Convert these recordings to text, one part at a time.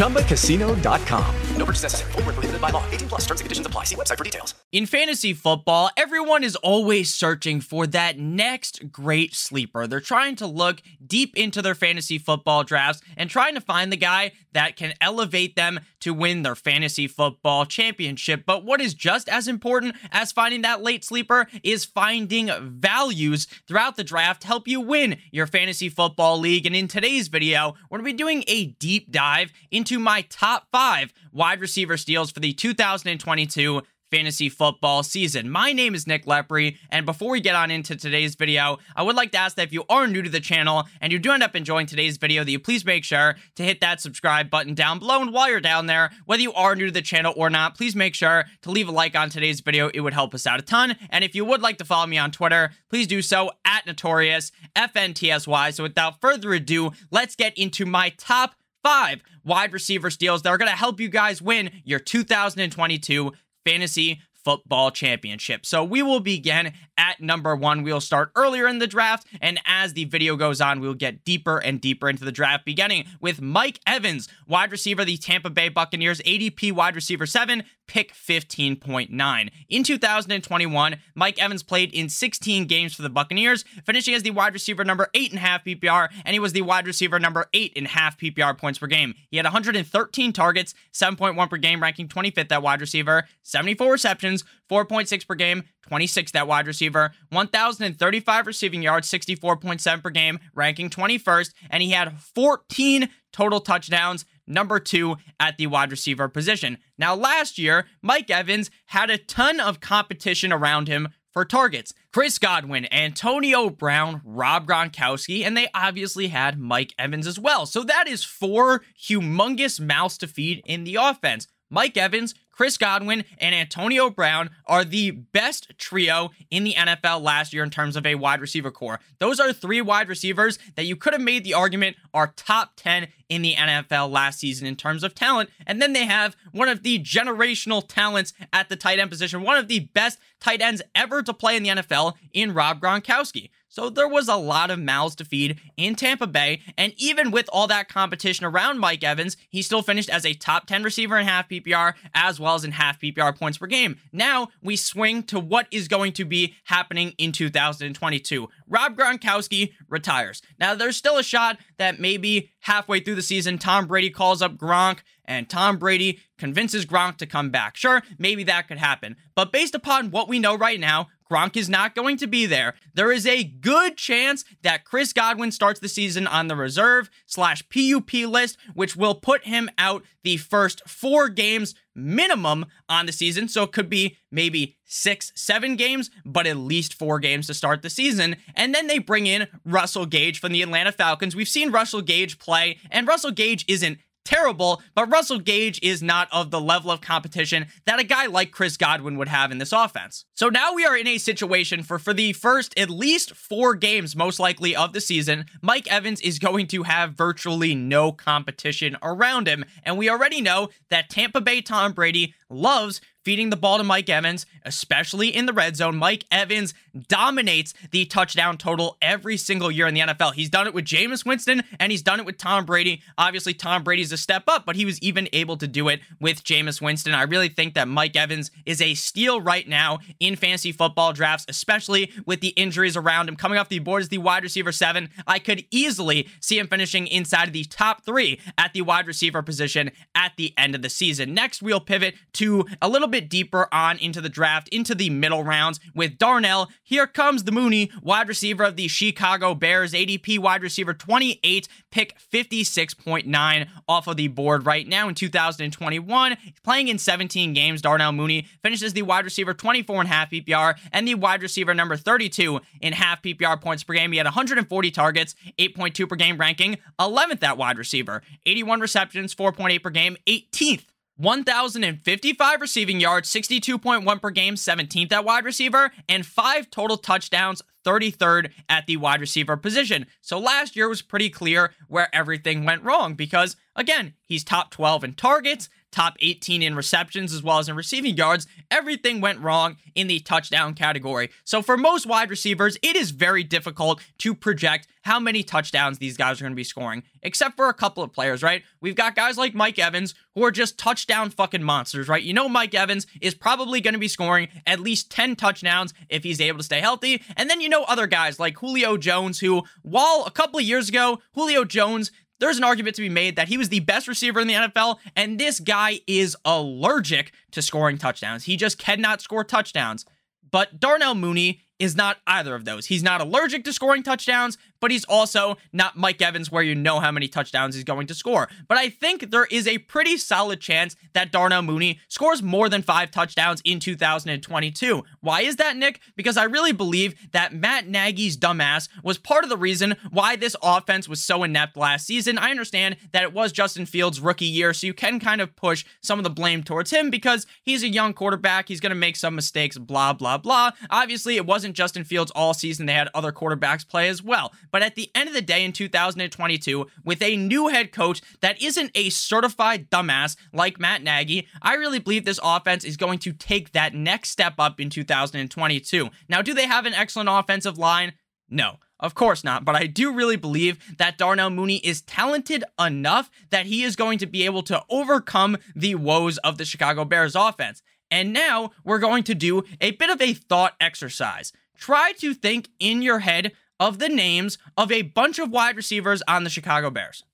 ChumbaCasino.com. No purchase necessary. Full prohibited by law. 18 plus terms and conditions apply. See website for details. In fantasy football, everyone is always searching for that next great sleeper. They're trying to look deep into their fantasy football drafts and trying to find the guy that can elevate them to win their fantasy football championship. But what is just as important as finding that late sleeper is finding values throughout the draft to help you win your fantasy football league. And in today's video, we're going to be doing a deep dive into my top five wide receiver steals for the 2022 fantasy football season. My name is Nick Lepre, and before we get on into today's video, I would like to ask that if you are new to the channel and you do end up enjoying today's video, that you please make sure to hit that subscribe button down below. And while you're down there, whether you are new to the channel or not, please make sure to leave a like on today's video. It would help us out a ton. And if you would like to follow me on Twitter, please do so at Notorious FNTSY. So without further ado, let's get into my top five wide receiver steals that are going to help you guys win your 2022 fantasy football championship. So we will begin at number one. We'll start earlier in the draft, and as the video goes on, we'll get deeper and deeper into the draft, beginning with Mike Evans, wide receiver, the Tampa Bay Buccaneers, ADP wide receiver seven, pick 15.9. In 2021, Mike Evans played in 16 games for the Buccaneers, finishing as the wide receiver number 8.5 PPR, and he was the wide receiver number 8.5 PPR points per game. He had 113 targets, 7.1 per game, ranking 25th at wide receiver, 74 receptions, 4.6 per game, 26th at wide receiver, 1,035 receiving yards, 64.7 per game, ranking 21st, and he had 14 total touchdowns, number two at the wide receiver position. Now, last year, Mike Evans had a ton of competition around him for targets. Chris Godwin, Antonio Brown, Rob Gronkowski, and they obviously had Mike Evans as well. So that is four humongous mouths to feed in the offense. Mike Evans, Chris Godwin, and Antonio Brown are the best trio in the NFL last year in terms of a wide receiver core. Those are three wide receivers that you could have made the argument are top 10 in the NFL last season in terms of talent. And then they have one of the generational talents at the tight end position, one of the best tight ends ever to play in the NFL in Rob Gronkowski. So there was a lot of mouths to feed in Tampa Bay. And even with all that competition around Mike Evans, he still finished as a top 10 receiver in half PPR as well as in half PPR points per game. Now we swing to what is going to be happening in 2022. Rob Gronkowski retires. Now there's still a shot that maybe halfway through the season, Tom Brady calls up Gronk and Tom Brady convinces Gronk to come back. Sure, maybe that could happen. But based upon what we know right now, Gronk is not going to be there. There is a good chance that Chris Godwin starts the season on the reserve slash PUP list, which will put him out the first four games minimum on the season. So it could be maybe six, seven games, but at least four games to start the season. And then they bring in Russell Gage from the Atlanta Falcons. We've seen Russell Gage play, and Russell Gage isn't terrible, but Russell Gage is not of the level of competition that a guy like Chris Godwin would have in this offense. So now we are in a situation for for the first at least 4 games most likely of the season, Mike Evans is going to have virtually no competition around him, and we already know that Tampa Bay Tom Brady loves feeding the ball to Mike Evans, especially in the red zone. Mike Evans dominates the touchdown total every single year in the NFL. He's done it with Jameis Winston and he's done it with Tom Brady. Obviously, Tom Brady's a step up, but he was even able to do it with Jameis Winston. I really think that Mike Evans is a steal right now in fantasy football drafts, especially with the injuries around him. Coming off the board as the wide receiver seven, I could easily see him finishing inside of the top three at the wide receiver position at the end of the season. Next, we'll pivot to a little bit deeper on into the draft, into the middle rounds with Darnell. Here comes the Mooney, wide receiver of the Chicago Bears, ADP wide receiver 28, pick 56.9 off of the board right now in 2021. Playing in 17 games, Darnell Mooney finishes the wide receiver 24 and half PPR and the wide receiver number 32 in half PPR points per game. He had 140 targets, 8.2 per game ranking, 11th at wide receiver, 81 receptions, 4.8 per game, 18th 1,055 receiving yards, 62.1 per game, 17th at wide receiver, and five total touchdowns, 33rd at the wide receiver position. So last year was pretty clear where everything went wrong because, again, he's top 12 in targets, top 18 in receptions as well as in receiving yards. Everything went wrong in the touchdown category. So for most wide receivers, it is very difficult to project how many touchdowns these guys are going to be scoring, except for a couple of players, right? We've got guys like Mike Evans who are just touchdown fucking monsters, right? You know, Mike Evans is probably going to be scoring at least 10 touchdowns if he's able to stay healthy. And then you know other guys like Julio Jones, who, while a couple of years ago, Julio Jones there's an argument to be made that he was the best receiver in the NFL, and this guy is allergic to scoring touchdowns. He just cannot score touchdowns. But Darnell Mooney is not either of those. He's not allergic to scoring touchdowns, but he's also not Mike Evans, where you know how many touchdowns he's going to score. But I think there is a pretty solid chance that Darnell Mooney scores more than five touchdowns in 2022. Why is that, Nick? Because I really believe that Matt Nagy's dumbass was part of the reason why this offense was so inept last season. I understand that it was Justin Fields' rookie year, so you can kind of push some of the blame towards him because he's a young quarterback. He's going to make some mistakes, blah, blah, blah. Obviously, it wasn't Justin Fields all season, they had other quarterbacks play as well. But at the end of the day, in 2022, with a new head coach that isn't a certified dumbass like Matt Nagy, I really believe this offense is going to take that next step up in 2022. Now, do they have an excellent offensive line? No. Of course not, but I do really believe that Darnell Mooney is talented enough that he is going to be able to overcome the woes of the Chicago Bears offense. And now we're going to do a bit of a thought exercise. Try to think in your head of the names of a bunch of wide receivers on the Chicago Bears.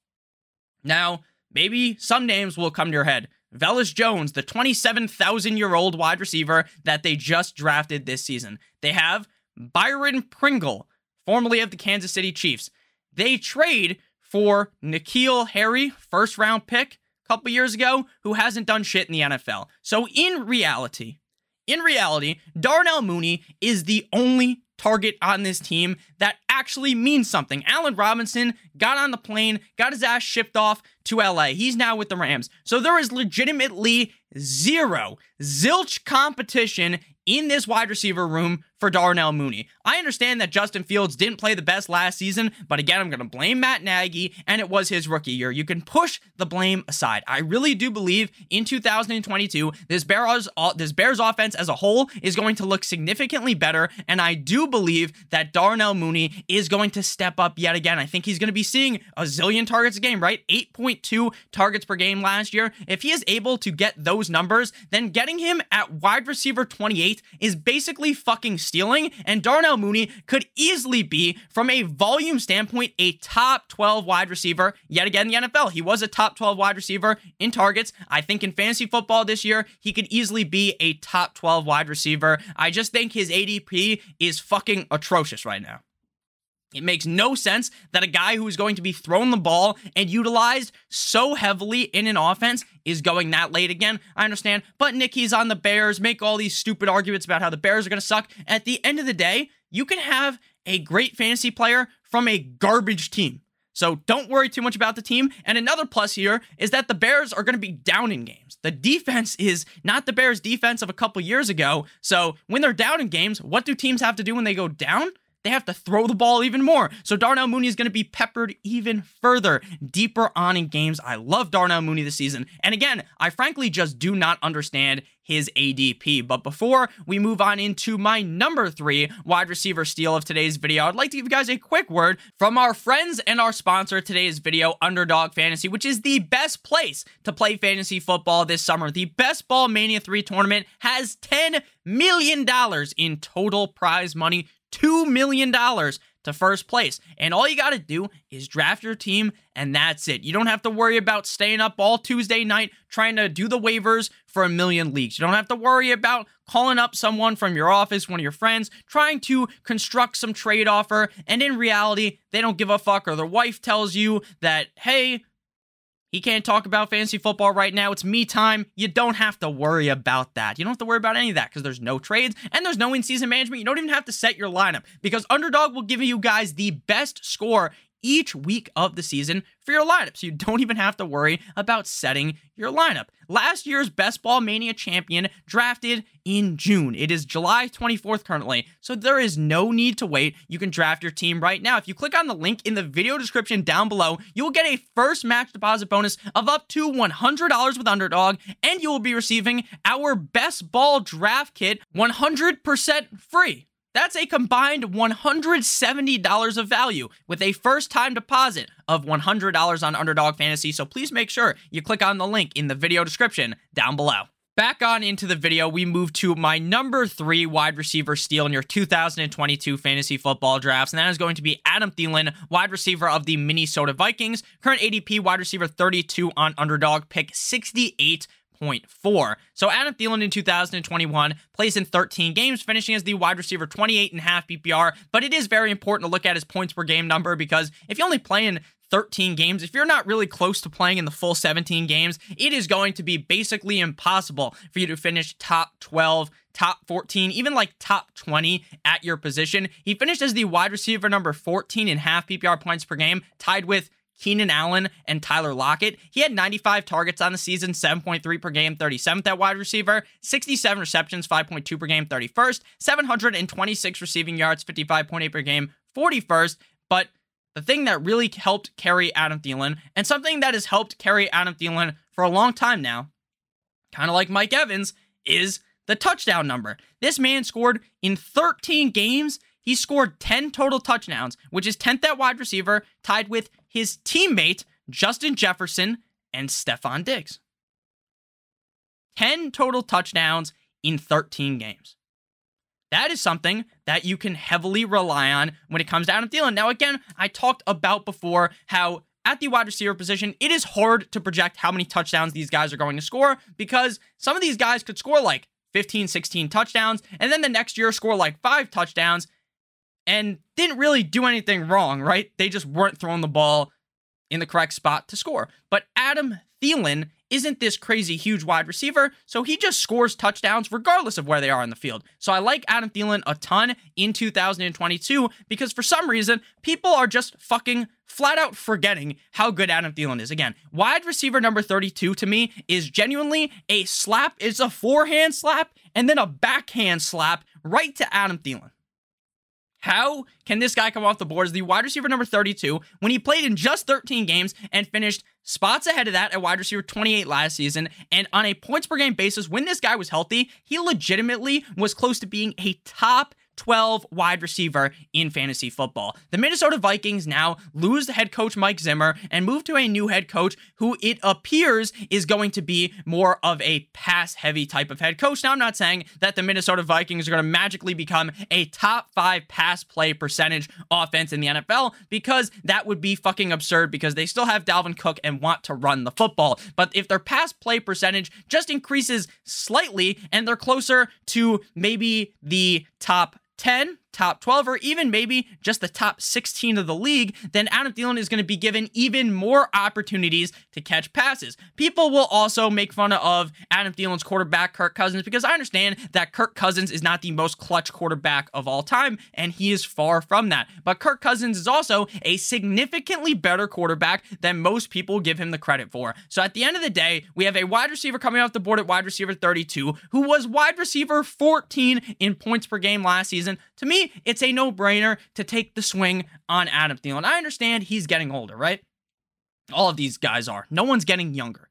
Now, maybe some names will come to your head. Velus Jones, the 27,000 year old wide receiver that they just drafted this season. They have Byron Pringle, formerly of the Kansas City Chiefs. They trade for N'Keal Harry, first round pick a couple years ago, who hasn't done shit in the NFL. So, in reality, in reality, Darnell Mooney is the only target on this team that actually means something. Allen Robinson got on the plane, got his ass shipped off to LA. He's now with the Rams. So there is legitimately zero, zilch competition in this wide receiver room for Darnell Mooney. I understand that Justin Fields didn't play the best last season, but again, I'm going to blame Matt Nagy, and it was his rookie year. You can push the blame aside. I really do believe in 2022, this Bears, uh, this Bears offense as a whole is going to look significantly better, and I do believe that Darnell Mooney is going to step up yet again. I think he's going to be seeing a zillion targets a game, right? 8.2 targets per game last year. If he is able to get those numbers, then getting him at wide receiver 28 is basically fucking stealing, and Darnell Mooney could easily be, from a volume standpoint, a top 12 wide receiver yet again in the NFL. He was a top 12 wide receiver in targets. I think in fantasy football this year, he could easily be a top 12 wide receiver. I just think his ADP is fucking atrocious right now. It makes no sense that a guy who is going to be thrown the ball and utilized so heavily in an offense is going that late again. I understand, but Nick, he's on the Bears, make all these stupid arguments about how the Bears are going to suck. At the end of the day, you can have a great fantasy player from a garbage team. So don't worry too much about the team. And another plus here is that the Bears are going to be down in games. The defense is not the Bears' defense of a couple years ago. So when they're down in games, what do teams have to do when they go down? They have to throw the ball even more. So Darnell Mooney is going to be peppered even further deeper on in games. I love Darnell Mooney this season. And again, I frankly just do not understand his ADP. But before we move on into my number three wide receiver steal of today's video, I'd like to give you guys a quick word from our friends and our sponsor today's video, Underdog Fantasy, which is the best place to play fantasy football this summer. The Best Ball Mania 3 tournament has $10 million in total prize money $2 million to first place. And all you got to do is draft your team, and that's it. You don't have to worry about staying up all Tuesday night trying to do the waivers for a million leagues. You don't have to worry about calling up someone from your office, one of your friends, trying to construct some trade offer. And in reality, they don't give a fuck, or their wife tells you that, hey, he can't talk about fantasy football right now. It's me time. You don't have to worry about that. You don't have to worry about any of that because there's no trades and there's no in season management. You don't even have to set your lineup because Underdog will give you guys the best score each week of the season for your lineup. So you don't even have to worry about setting your lineup. Last year's Best Ball Mania champion drafted in June. It is July 24th currently, so there is no need to wait. You can draft your team right now. If you click on the link in the video description down below, you will get a first match deposit bonus of up to $100 with Underdog, and you will be receiving our Best Ball draft kit 100% free. That's a combined $170 of value with a first time deposit of $100 on Underdog Fantasy. So please make sure you click on the link in the video description down below. Back on into the video, we move to my number three wide receiver steal in your 2022 fantasy football drafts, and that is going to be Adam Thielen, wide receiver of the Minnesota Vikings. Current ADP wide receiver 32 on underdog, pick 68 0.4. So Adam Thielen in 2021 plays in 13 games, finishing as the wide receiver 28 and half PPR. But it is very important to look at his points per game number because if you only play in 13 games, if you're not really close to playing in the full 17 games, it is going to be basically impossible for you to finish top 12, top 14, even like top 20 at your position. He finished as the wide receiver number 14 in half PPR points per game, tied with Keenan Allen and Tyler Lockett. He had 95 targets on the season, 7.3 per game, 37th at wide receiver, 67 receptions, 5.2 per game, 31st, 726 receiving yards, 55.8 per game, 41st. But the thing that really helped carry Adam Thielen, and something that has helped carry Adam Thielen for a long time now, kind of like Mike Evans, is the touchdown number. This man scored in 13 games. He scored 10 total touchdowns, which is 10th at wide receiver, tied with his teammate, Justin Jefferson, and Stefon Diggs. 10 total touchdowns in 13 games. That is something that you can heavily rely on when it comes to Thielen. Now, again, I talked about before how at the wide receiver position, it is hard to project how many touchdowns these guys are going to score because some of these guys could score like 15, 16 touchdowns, and then the next year score like five touchdowns, and didn't really do anything wrong, right? They just weren't throwing the ball in the correct spot to score. But Adam Thielen isn't this crazy huge wide receiver, so he just scores touchdowns regardless of where they are in the field. So I like Adam Thielen a ton in 2022 because for some reason, people are just fucking flat out forgetting how good Adam Thielen is. Again, wide receiver number 32 to me is genuinely a slap. It's a forehand slap and then a backhand slap right to Adam Thielen. How can this guy come off the board as the wide receiver number 32 when he played in just 13 games and finished spots ahead of that at wide receiver 28 last season? And on a points per game basis, when this guy was healthy, he legitimately was close to being a top 12 wide receiver in fantasy football. The Minnesota Vikings now lose the head coach Mike Zimmer and move to a new head coach who it appears is going to be more of a pass heavy type of head coach. Now, I'm not saying that the Minnesota Vikings are going to magically become a top five pass play percentage offense in the NFL because that would be fucking absurd because they still have Dalvin Cook and want to run the football. But if their pass play percentage just increases slightly and they're closer to maybe the top 10 top 12, or even maybe just the top 16 of the league, then Adam Thielen is going to be given even more opportunities to catch passes. People will also make fun of Adam Thielen's quarterback, Kirk Cousins, because I understand that Kirk Cousins is not the most clutch quarterback of all time, and he is far from that. But Kirk Cousins is also a significantly better quarterback than most people give him the credit for. So at the end of the day, we have a wide receiver coming off the board at wide receiver 32, who was wide receiver 14 in points per game last season. To me, it's a no brainer to take the swing on Adam Thielen. I understand he's getting older, right? All of these guys are. No one's getting younger.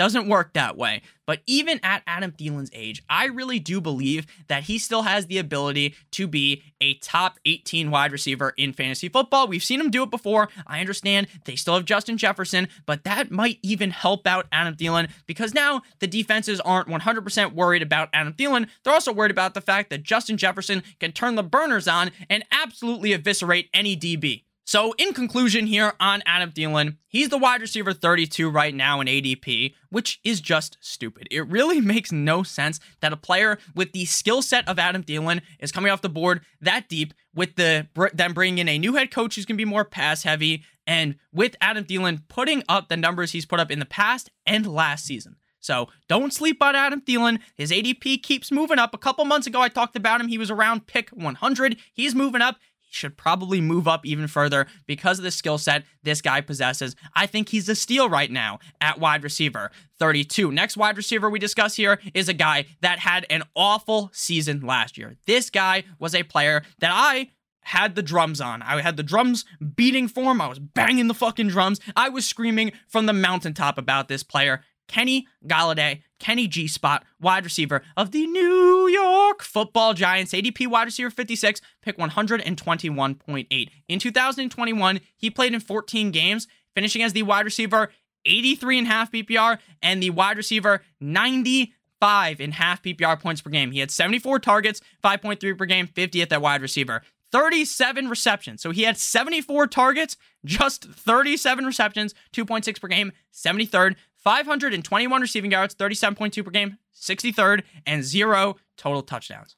Doesn't work that way. But even at Adam Thielen's age, I really do believe that he still has the ability to be a top 18 wide receiver in fantasy football. We've seen him do it before. I understand they still have Justin Jefferson, but that might even help out Adam Thielen because now the defenses aren't 100% worried about Adam Thielen. They're also worried about the fact that Justin Jefferson can turn the burners on and absolutely eviscerate any DB. So, in conclusion, here on Adam Thielen, he's the wide receiver 32 right now in ADP, which is just stupid. It really makes no sense that a player with the skill set of Adam Thielen is coming off the board that deep with the them bringing in a new head coach who's going to be more pass heavy, and with Adam Thielen putting up the numbers he's put up in the past and last season. So don't sleep on Adam Thielen. His ADP keeps moving up. A couple months ago, I talked about him. He was around pick 100. He's moving up should probably move up even further because of the skill set this guy possesses. I think he's a steal right now at wide receiver 32. Next wide receiver we discuss here is a guy that had an awful season last year. This guy was a player that I had the drums on. I had the drums beating for him. I was banging the fucking drums. I was screaming from the mountaintop about this player. Kenny Golladay, Kenny G Spot, wide receiver of the New York Football Giants, ADP wide receiver 56, pick 121.8. In 2021, he played in 14 games, finishing as the wide receiver 83 and half PPR and the wide receiver 95 and half PPR points per game. He had 74 targets, 5.3 per game, 50th at wide receiver. 37 receptions. So he had 74 targets, just 37 receptions, 2.6 per game, 73rd. 521 receiving yards, 37.2 per game, 63rd, and zero total touchdowns.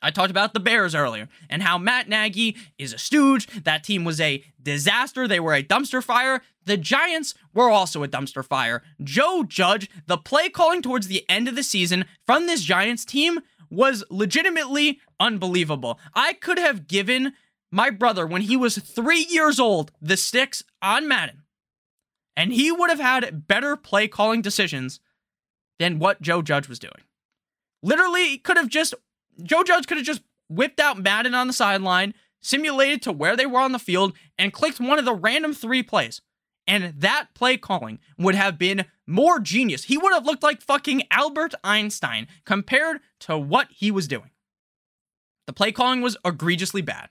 I talked about the Bears earlier and how Matt Nagy is a stooge. That team was a disaster. They were a dumpster fire. The Giants were also a dumpster fire. Joe Judge, the play calling towards the end of the season from this Giants team was legitimately unbelievable. I could have given my brother, when he was three years old, the sticks on Madden and he would have had better play calling decisions than what Joe Judge was doing. Literally, could have just Joe Judge could have just whipped out Madden on the sideline, simulated to where they were on the field, and clicked one of the random three plays. And that play calling would have been more genius. He would have looked like fucking Albert Einstein compared to what he was doing. The play calling was egregiously bad.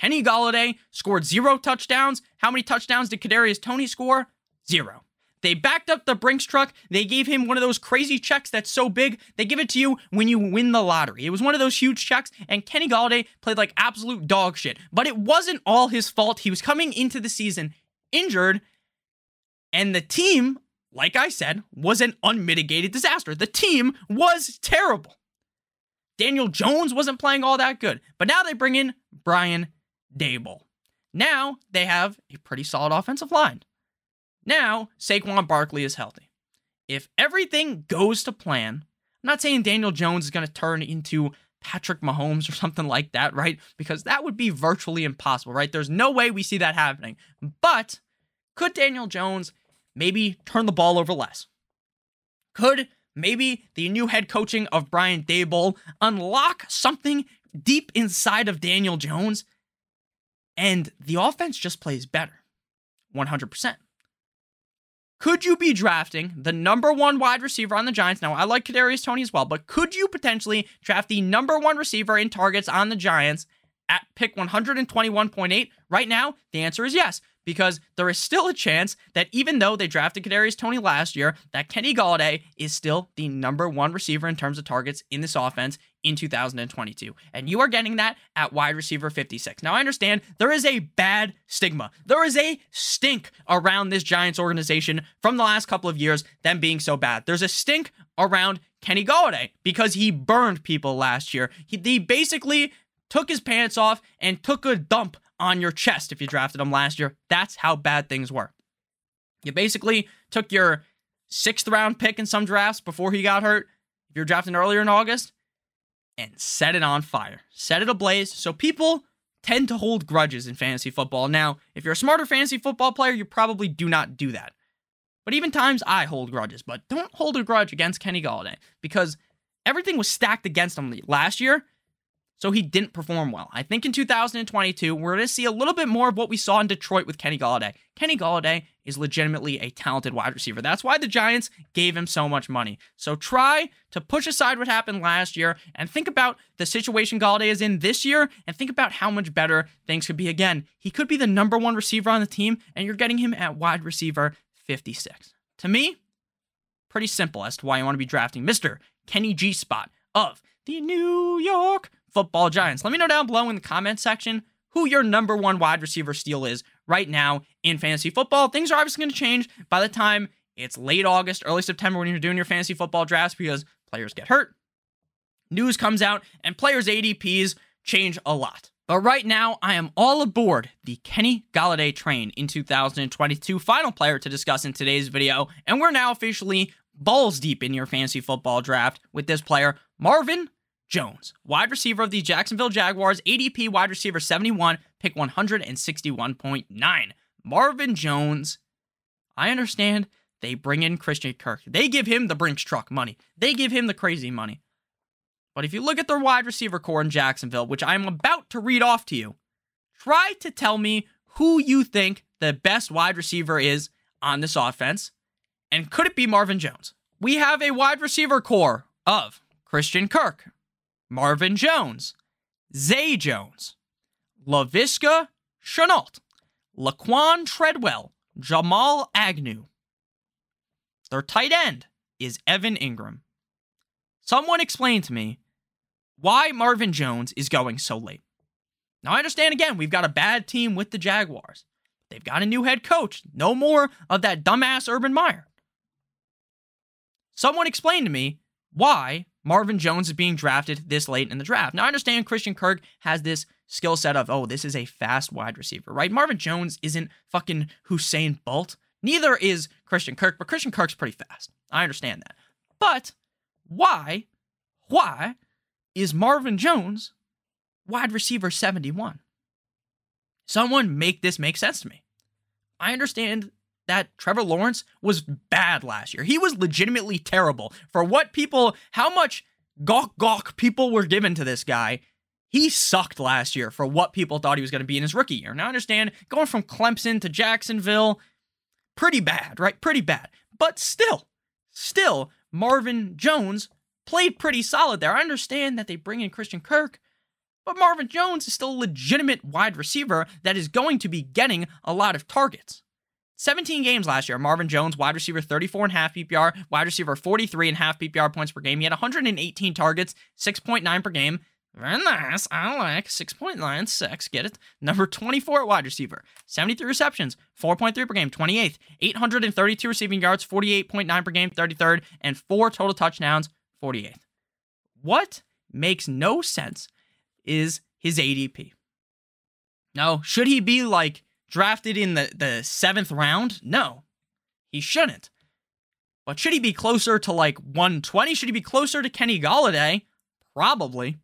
Kenny Golladay scored zero touchdowns. How many touchdowns did Kadarius Toney score? Zero. They backed up the Brinks truck. They gave him one of those crazy checks that's so big, they give it to you when you win the lottery. It was one of those huge checks, and Kenny Golladay played like absolute dog shit. But it wasn't all his fault. He was coming into the season injured, and the team, like I said, was an unmitigated disaster. The team was terrible. Daniel Jones wasn't playing all that good, but now they bring in Brian Daboll. Now they have a pretty solid offensive line. Now, Saquon Barkley is healthy. If everything goes to plan, I'm not saying Daniel Jones is going to turn into Patrick Mahomes or something like that, right? Because that would be virtually impossible, right? There's no way we see that happening. But could Daniel Jones maybe turn the ball over less? Could maybe the new head coaching of Brian Daboll unlock something deep inside of Daniel Jones and the offense just plays better? 100%. Could you be drafting the number one wide receiver on the Giants? Now, I like Kadarius Toney as well, but could you potentially draft the number one receiver in targets on the Giants at pick 121.8? Right now, the answer is yes because there is still a chance that even though they drafted Kadarius Toney last year, that Kenny Golladay is still the number one receiver in terms of targets in this offense in 2022. And you are getting that at wide receiver 56. Now, I understand there is a bad stigma. There is a stink around this Giants organization from the last couple of years, them being so bad. There's a stink around Kenny Golladay because he burned people last year. He, he basically took his pants off and took a dump on your chest if you drafted him last year. That's how bad things were. You basically took your sixth round pick in some drafts before he got hurt, if you're drafting earlier in August, and set it on fire, set it ablaze. So people tend to hold grudges in fantasy football. Now, if you're a smarter fantasy football player, you probably do not do that. But even times I hold grudges, but don't hold a grudge against Kenny Golladay because everything was stacked against him last year so he didn't perform well. I think in 2022, we're going to see a little bit more of what we saw in Detroit with Kenny Golladay. Kenny Golladay is legitimately a talented wide receiver. That's why the Giants gave him so much money. So try to push aside what happened last year and think about the situation Golladay is in this year and think about how much better things could be again. He could be the number one receiver on the team, and you're getting him at wide receiver 56. To me, pretty simple as to why you want to be drafting Mr. Kenny G Spot of the New York football giants. Let me know down below in the comment section who your number one wide receiver steal is right now in fantasy football. Things are obviously going to change by the time it's late August, early September when you're doing your fantasy football drafts because players get hurt, news comes out, and players' ADPs change a lot. But right now, I am all aboard the Kenny Golladay train in 2022. Final player to discuss in today's video, and we're now officially balls deep in your fantasy football draft with this player, Marvin Jones, wide receiver of the Jacksonville Jaguars, ADP wide receiver 71, pick 161.9. Marvin Jones, I understand they bring in Christian Kirk. They give him the Brinks truck money. They give him the crazy money. But if you look at their wide receiver core in Jacksonville, which I'm about to read off to you, try to tell me who you think the best wide receiver is on this offense. And could it be Marvin Jones? We have a wide receiver core of Christian Kirk, Marvin Jones, Zay Jones, Laviska Shenault, Laquan Treadwell, Jamal Agnew. Their tight end is Evan Engram. Someone explain to me why Marvin Jones is going so late. Now, I understand again, we've got a bad team with the Jaguars. They've got a new head coach. No more of that dumbass Urban Meyer. Someone explain to me why Marvin Jones is being drafted this late in the draft. Now, I understand Christian Kirk has this skill set of, oh, this is a fast wide receiver, right? Marvin Jones isn't fucking Usain Bolt. Neither is Christian Kirk, but Christian Kirk's pretty fast. I understand that. But why, why is Marvin Jones wide receiver 71? Someone make this make sense to me. I understand that Trevor Lawrence was bad last year. He was legitimately terrible for what people, how much gawk gawk people were given to this guy. He sucked last year for what people thought he was going to be in his rookie year. Now, I understand going from Clemson to Jacksonville, pretty bad, right? Pretty bad. But still, still, Marvin Jones played pretty solid there. I understand that they bring in Christian Kirk, but Marvin Jones is still a legitimate wide receiver that is going to be getting a lot of targets. 17 games last year. Marvin Jones, wide receiver, 34 and half PPR, wide receiver, 43 and half PPR points per game. He had 118 targets, 6.9 per game. Very nice. I like 6.96. Get it? Number 24 at wide receiver. 73 receptions, 4.3 per game, 28th. 832 receiving yards, 48.9 per game, 33rd. And four total touchdowns, 48th. What makes no sense is his ADP. Now, should he be like drafted in the, the seventh round? No, he shouldn't. But should he be closer to like 120? Should he be closer to Kenny Golladay? Probably.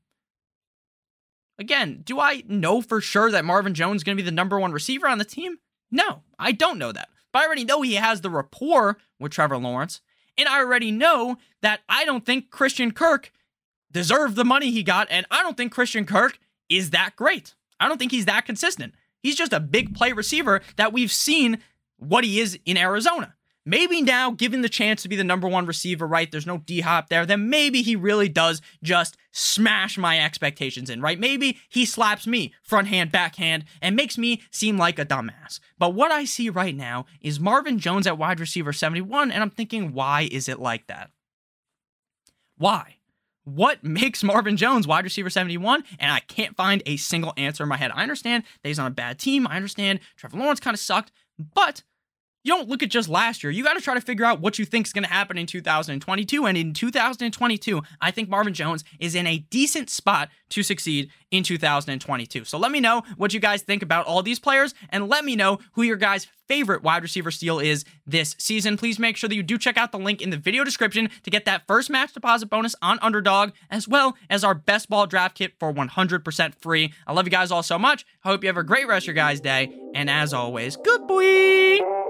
Again, do I know for sure that Marvin Jones is going to be the number one receiver on the team? No, I don't know that. But I already know he has the rapport with Trevor Lawrence. And I already know that I don't think Christian Kirk deserved the money he got. And I don't think Christian Kirk is that great. I don't think he's that consistent. He's just a big play receiver that we've seen what he is in Arizona. Maybe now, given the chance to be the number one receiver, right? There's no D hop there, then maybe he really does just smash my expectations in, right? Maybe he slaps me front hand, backhand, and makes me seem like a dumbass. But what I see right now is Marvin Jones at wide receiver 71, and I'm thinking, why is it like that? Why? What makes Marvin Jones wide receiver 71? And I can't find a single answer in my head. I understand that he's on a bad team. I understand Trevor Lawrence kind of sucked, but you don't look at just last year. You got to try to figure out what you think is going to happen in 2022. And in 2022, I think Marvin Jones is in a decent spot to succeed in 2022. So let me know what you guys think about all these players and let me know who your guys' favorite wide receiver steal is this season. Please make sure that you do check out the link in the video description to get that first match deposit bonus on Underdog, as well as our best ball draft kit for 100% free. I love you guys all so much. I hope you have a great rest of your guys' day. And as always, good boy.